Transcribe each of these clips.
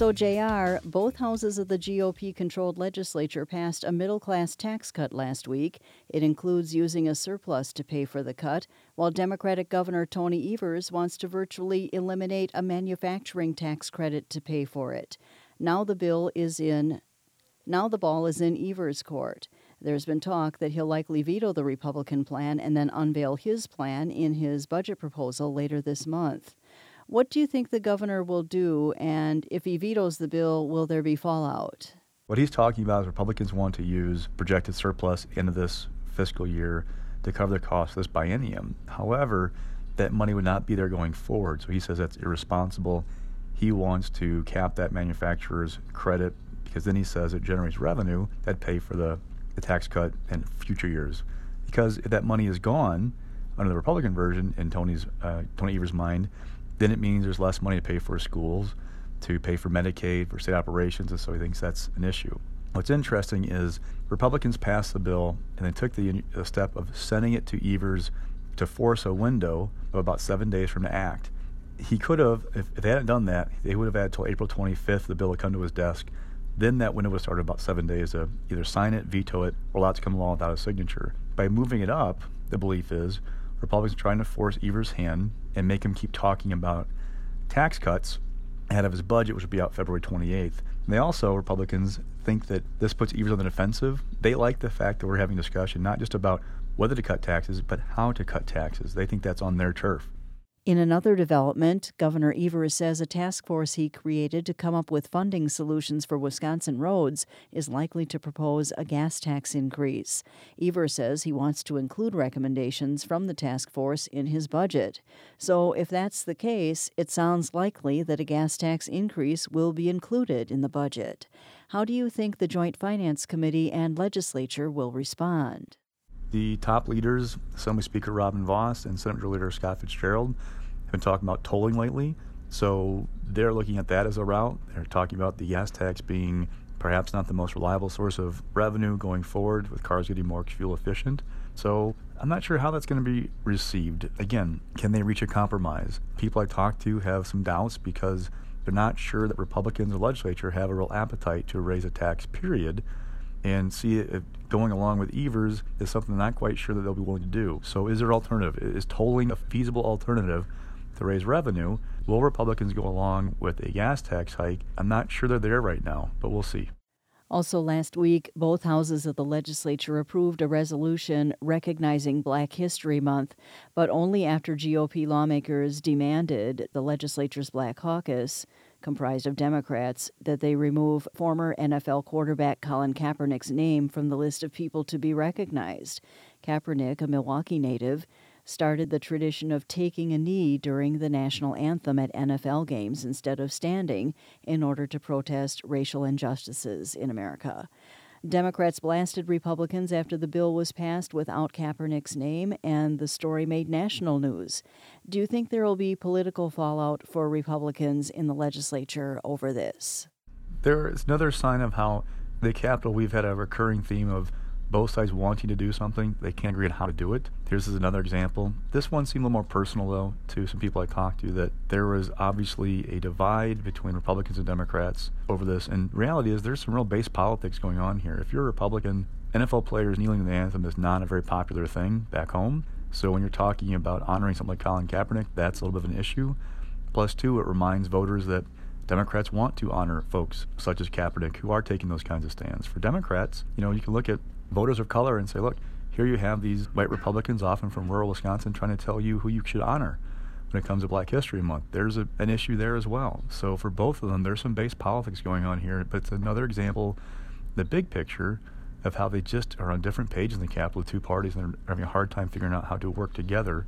So, JR, both houses of the GOP controlled legislature passed a middle class tax cut last week. It includes using a surplus to pay for the cut, while Democratic Governor Tony Evers wants to virtually eliminate a manufacturing tax credit to pay for it. Now the bill is in. Now the ball is in Evers' court. There's been talk that he'll likely veto the Republican plan and then unveil his plan in his budget proposal later this month. What do you think the governor will do? And if he vetoes the bill, will there be fallout? What he's talking about is Republicans want to use projected surplus into this fiscal year to cover the cost of this biennium. However, that money would not be there going forward. So he says that's irresponsible. He wants to cap that manufacturer's credit because then he says it generates revenue that pay for the, the tax cut in future years. Because if that money is gone under the Republican version in Tony's uh, Tony Evers' mind, then it means there's less money to pay for schools, to pay for Medicaid, for state operations, and so he thinks that's an issue. What's interesting is Republicans passed the bill and they took the, the step of sending it to Evers to force a window of about seven days from the act. He could have, if, if they hadn't done that, they would have had until April 25th the bill would come to his desk. Then that window would start about seven days to either sign it, veto it, or allow it to come along without a signature. By moving it up, the belief is Republicans are trying to force Evers' hand and make him keep talking about tax cuts ahead of his budget, which will be out February 28th. And they also, Republicans, think that this puts Evers on the defensive. They like the fact that we're having discussion not just about whether to cut taxes, but how to cut taxes. They think that's on their turf. In another development, Governor Evers says a task force he created to come up with funding solutions for Wisconsin roads is likely to propose a gas tax increase. Evers says he wants to include recommendations from the task force in his budget. So, if that's the case, it sounds likely that a gas tax increase will be included in the budget. How do you think the Joint Finance Committee and legislature will respond? The top leaders, Assembly Speaker Robin Vos and Senate Leader Scott Fitzgerald, have been talking about tolling lately. So they're looking at that as a route. They're talking about the gas tax being perhaps not the most reliable source of revenue going forward with cars getting more fuel efficient. So I'm not sure how that's going to be received. Again, can they reach a compromise? People I talk to have some doubts because they're not sure that Republicans the legislature have a real appetite to raise a tax, period and see if going along with Evers is something they're not quite sure that they'll be willing to do. So, is there an alternative? Is tolling a feasible alternative to raise revenue? Will Republicans go along with a gas tax hike? I'm not sure they're there right now, but we'll see. Also, last week, both houses of the legislature approved a resolution recognizing Black History Month, but only after GOP lawmakers demanded the legislature's Black Caucus comprised of Democrats, that they remove former NFL quarterback Colin Kaepernick's name from the list of people to be recognized. Kaepernick, a Milwaukee native, started the tradition of taking a knee during the national anthem at NFL games instead of standing in order to protest racial injustices in America. Democrats blasted Republicans after the bill was passed without Kaepernick's name, and the story made national news. Do you think there will be political fallout for Republicans in the legislature over this? There is another sign of how the Capitol, we've had a recurring theme of both sides wanting to do something, they can't agree on how to do it. Here's another example. This one seemed a little more personal, though, to some people I talked to, that there was obviously a divide between Republicans and Democrats over this. And reality is, there's some real base politics going on here. If you're a Republican, NFL players kneeling in the anthem is not a very popular thing back home. So when you're talking about honoring something like Colin Kaepernick, that's a little bit of an issue. Plus, two, it reminds voters that Democrats want to honor folks such as Kaepernick who are taking those kinds of stands. For Democrats, you know, you can look at voters of color and say, look, here you have these white Republicans, often from rural Wisconsin, trying to tell you who you should honor when it comes to Black History Month. There's a, an issue there as well. So for both of them, there's some base politics going on here, but it's another example, the big picture of how they just are on different pages in the Capitol, two parties, and they're having a hard time figuring out how to work together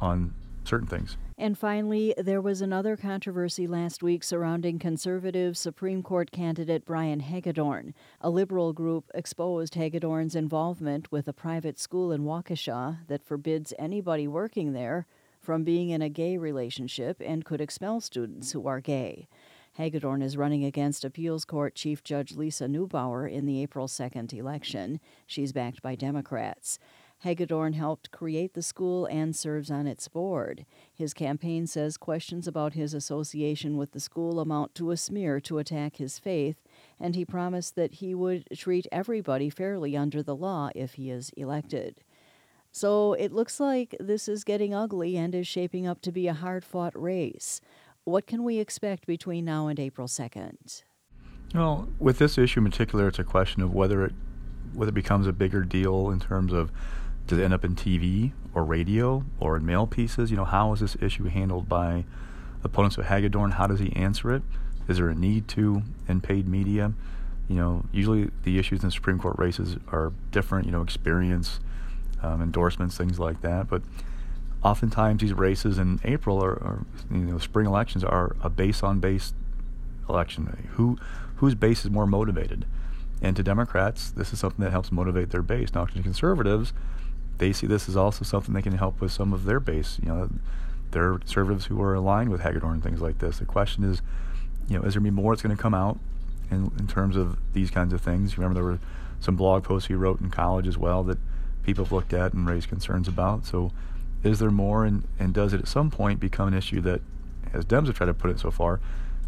on certain things. And finally, there was another controversy last week surrounding conservative Supreme Court candidate Brian Hagedorn. A liberal group exposed Hagedorn's involvement with a private school in Waukesha that forbids anybody working there from being in a gay relationship and could expel students who are gay. Hagedorn is running against Appeals Court Chief Judge Lisa Neubauer in the April 2nd election. She's backed by Democrats. Hagedorn helped create the school and serves on its board. His campaign says questions about his association with the school amount to a smear to attack his faith, and he promised that he would treat everybody fairly under the law if he is elected. So it looks like this is getting ugly and is shaping up to be a hard fought race. What can we expect between now and April 2nd? Well, with this issue in particular, it's a question of whether it whether it becomes a bigger deal in terms of does it end up in TV or radio or in mail pieces? You know, how is this issue handled by opponents of Hagedorn? How does he answer it? Is there a need to in paid media? You know, usually the issues in Supreme Court races are different. You know, experience, um, endorsements, things like that. But oftentimes these races in April or, or you know spring elections are a base on base election. Who whose base is more motivated? And to Democrats, this is something that helps motivate their base. Now, to conservatives, they see this as also something that can help with some of their base. You know, there are conservatives who are aligned with Hagedorn and things like this. The question is, you know, is there going to be more that's going to come out in, in terms of these kinds of things? You remember there were some blog posts he wrote in college as well that people have looked at and raised concerns about. So, is there more, and, and does it at some point become an issue that, as Dems have tried to put it so far,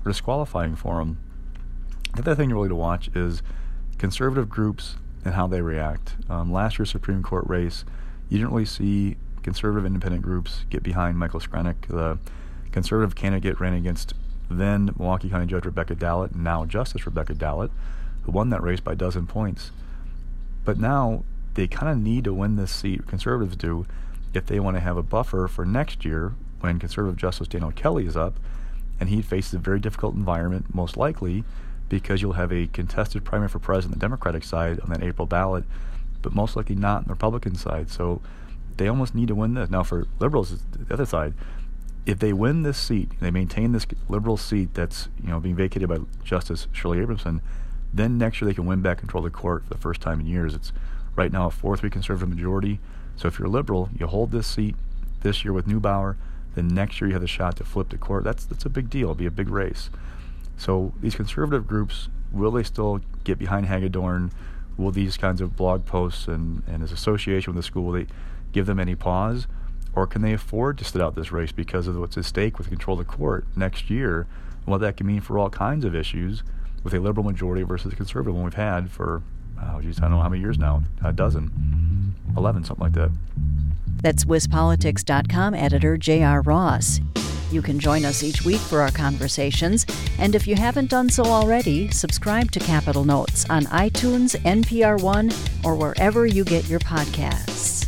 disqualifying for him? The other thing really to watch is conservative groups and how they react. Um, last year's Supreme Court race, you didn't really see conservative independent groups get behind Michael Screnock. The conservative candidate ran against then Milwaukee County Judge Rebecca Dallet, now Justice Rebecca Dallet, who won that race by a dozen points. But now they kind of need to win this seat, conservatives do, if they want to have a buffer for next year when conservative Justice Daniel Kelly is up and he faces a very difficult environment, most likely because you'll have a contested primary for president, on the Democratic side, on that April ballot, but most likely not on the Republican side. So they almost need to win this. Now, for liberals, the other side, if they win this seat, they maintain this liberal seat that's you know being vacated by Justice Shirley Abrahamson, then next year they can win back control of the court for the first time in years. It's right now a 4-3 conservative majority. So if you're liberal, you hold this seat this year with Neubauer, then next year you have the shot to flip the court. That's that's a big deal. It'll be a big race. So these conservative groups will they still get behind Hagedorn? Will these kinds of blog posts and, and his association with the school they give them any pause? Or can they afford to sit out this race because of what's at stake with control of the court next year and what that can mean for all kinds of issues with a liberal majority versus a conservative one we've had for, oh, geez, I don't know how many years now, a dozen, 11, something like that. That's WisPolitics.com editor J.R. Ross. You can join us each week for our conversations, and if you haven't done so already, subscribe to Capitol Notes on iTunes, NPR One, or wherever you get your podcasts.